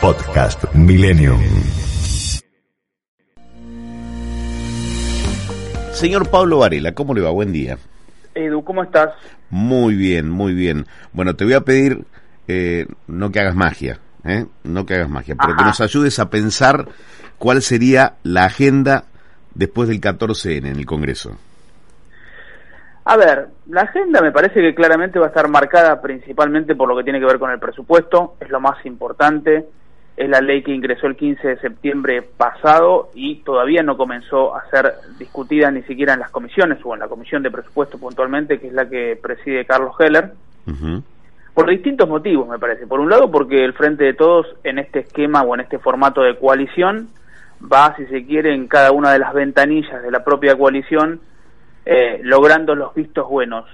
Podcast Millennium. Señor Pablo Varela, ¿cómo le va? Buen día. Edu, ¿cómo estás? Muy bien, muy bien. Bueno, te voy a pedir eh, no que hagas magia, ¿eh? no que hagas magia, pero que nos ayudes a pensar cuál sería la agenda después del 14N en el Congreso. A ver, la agenda me parece que claramente va a estar marcada principalmente por lo que tiene que ver con el presupuesto, es lo más importante, es la ley que ingresó el 15 de septiembre pasado y todavía no comenzó a ser discutida ni siquiera en las comisiones o en la comisión de presupuesto puntualmente, que es la que preside Carlos Heller, por distintos motivos me parece. Por un lado porque el Frente de Todos en este esquema o en este formato de coalición va, si se quiere, en cada una de las ventanillas de la propia coalición, eh, logrando los vistos buenos.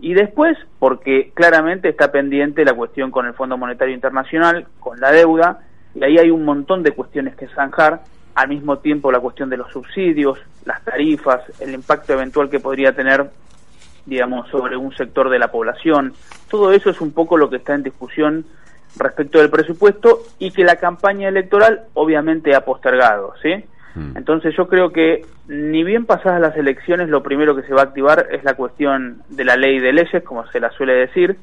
Y después, porque claramente está pendiente la cuestión con el Fondo Monetario Internacional, con la deuda, y ahí hay un montón de cuestiones que zanjar, al mismo tiempo la cuestión de los subsidios, las tarifas, el impacto eventual que podría tener, digamos, sobre un sector de la población. Todo eso es un poco lo que está en discusión respecto del presupuesto y que la campaña electoral obviamente ha postergado, ¿sí? Mm. Entonces yo creo que ni bien pasadas las elecciones lo primero que se va a activar es la cuestión de la ley de leyes, como se la suele decir,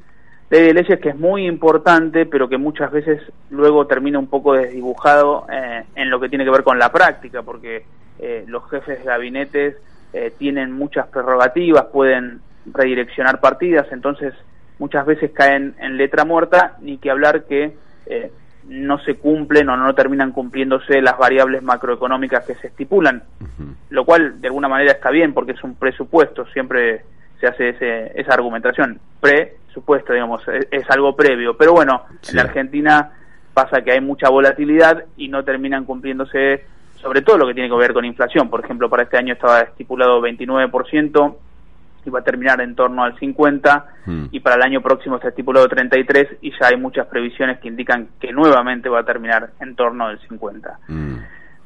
de leyes que es muy importante pero que muchas veces luego termina un poco desdibujado eh, en lo que tiene que ver con la práctica, porque eh, los jefes de gabinetes eh, tienen muchas prerrogativas, pueden redireccionar partidas, entonces muchas veces caen en letra muerta, ni que hablar que eh, no se cumplen o no terminan cumpliéndose las variables macroeconómicas que se estipulan, lo cual de alguna manera está bien porque es un presupuesto, siempre se hace ese, esa argumentación, presupuesto, digamos, es, es algo previo, pero bueno, Sí. en la Argentina pasa que hay mucha volatilidad y no terminan cumpliéndose sobre todo lo que tiene que ver con inflación, por ejemplo, para este año estaba estipulado 29%, y va a terminar en torno al 50 Mm. y para el año próximo está estipulado 33 y ya hay muchas previsiones que indican que nuevamente va a terminar en torno del 50. Mm.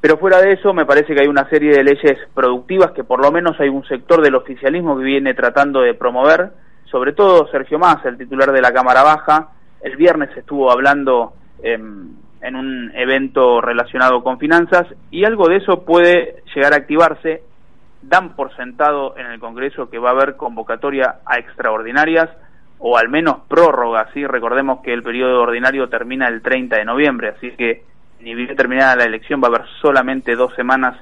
Pero fuera de eso, me parece que hay una serie de leyes productivas que por lo menos hay un sector del oficialismo que viene tratando de promover, sobre todo Sergio Massa, el titular de la Cámara Baja, el viernes estuvo hablando em, en un evento relacionado con finanzas y algo de eso puede llegar a activarse. Dan por sentado en el Congreso que va a haber convocatoria a extraordinarias o al menos prórroga, ¿sí? Recordemos que el periodo ordinario termina el 30 de noviembre, así que ni bien terminada la elección va a haber solamente dos semanas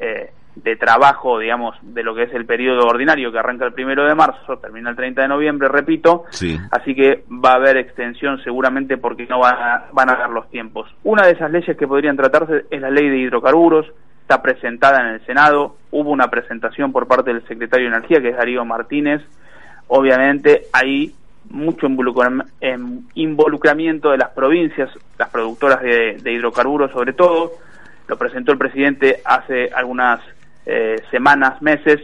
eh, de trabajo, digamos, de lo que es el periodo ordinario que arranca el primero de marzo, termina el 30 de noviembre, repito, Sí. así que va a haber extensión seguramente porque no van a, van a dar los tiempos. Una de esas leyes que podrían tratarse es la ley de hidrocarburos, está presentada en el Senado, hubo una presentación por parte del secretario de Energía, que es Darío Martínez, obviamente hay mucho em, involucramiento de las provincias, las productoras de, de hidrocarburos sobre todo, lo presentó el presidente hace algunas eh, semanas, meses,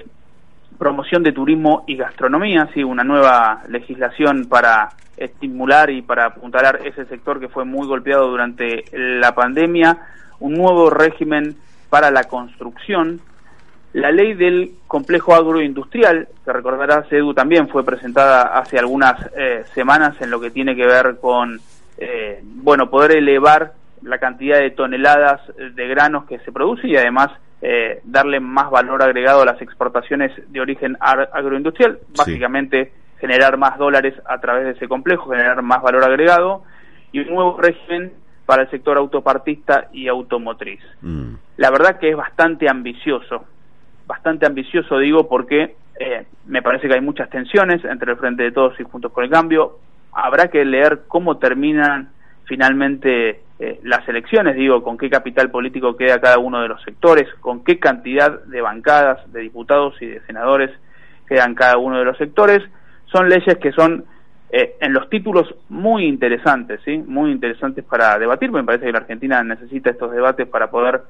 promoción de turismo y gastronomía, sí, una nueva legislación para estimular y para apuntalar ese sector que fue muy golpeado durante la pandemia, un nuevo régimen para la construcción, la ley del complejo agroindustrial, que recordarás, Edu, también fue presentada hace algunas eh, semanas en lo que tiene que ver con, eh, bueno, poder elevar la cantidad de toneladas de granos que se produce y además eh, darle más valor agregado a las exportaciones de origen agroindustrial, básicamente generar más dólares a través de ese complejo, generar más valor agregado y un nuevo régimen para el sector autopartista y automotriz. Mm. La verdad que es bastante ambicioso, bastante ambicioso digo porque eh, me parece que hay muchas tensiones entre el Frente de Todos y Juntos por el Cambio. Habrá que leer cómo terminan finalmente eh, las elecciones, digo, con qué capital político queda cada uno de los sectores, con qué cantidad de bancadas, de diputados y de senadores quedan cada uno de los sectores. Son leyes que son eh, en los títulos muy interesantes, ¿sí? Muy interesantes para debatir. Me parece que la Argentina necesita estos debates para poder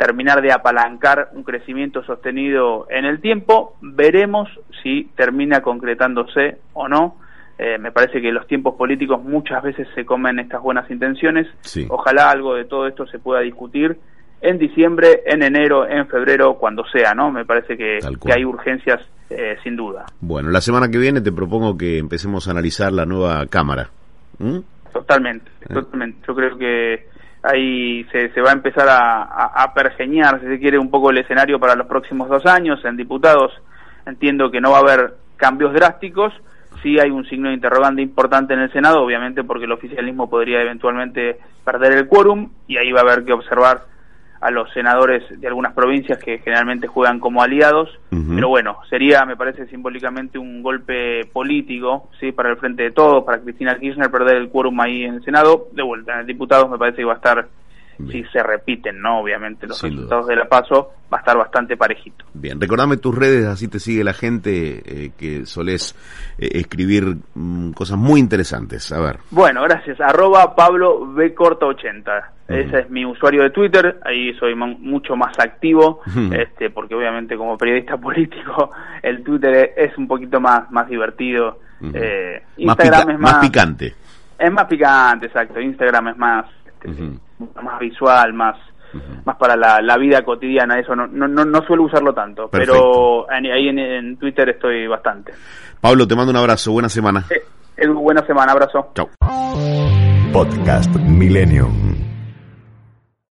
terminar de apalancar un crecimiento sostenido en el tiempo. Veremos si termina concretándose o no. Eh, me parece que los tiempos políticos muchas veces se comen estas buenas intenciones. Ojalá algo de todo esto se pueda discutir en diciembre, en enero, en febrero, cuando sea, ¿no? Me parece que, hay urgencias eh, sin duda. Bueno, la semana que viene te propongo que empecemos a analizar la nueva Cámara. Totalmente, eh. totalmente. Yo creo que ahí se, se va a empezar a, a, pergeñar, si se quiere, un poco el escenario para los próximos dos años. En diputados entiendo que no va a haber cambios drásticos, sí hay un signo de interrogante importante en el Senado, obviamente porque el oficialismo podría eventualmente perder el quórum y ahí va a haber que observar a los senadores de algunas provincias que generalmente juegan como aliados, pero bueno, sería, me parece simbólicamente un golpe político, sí, para el frente de todos, para Cristina Kirchner perder el quórum ahí en el Senado, de vuelta en el diputados me parece que va a estar si se repiten, ¿no? Obviamente los resultados de la PASO va a estar bastante parejito. Bien, recordame tus redes, así te sigue la gente eh, que solés eh, escribir mm, cosas muy interesantes. A ver. Bueno, gracias. Arroba Pablo B Corta 80. Ese es mi usuario de Twitter, ahí soy mucho más activo, este, porque obviamente como periodista político el Twitter es un poquito más, más divertido. Eh, Instagram es más, más picante. Es más picante, exacto. Instagram es más este, más visual, más más para la, vida cotidiana, eso no, no, no, suelo usarlo tanto, pero ahí en, Twitter estoy bastante. Pablo, te mando un abrazo, buena semana. Eh, buena semana, abrazo. Chao. Podcast Millennium.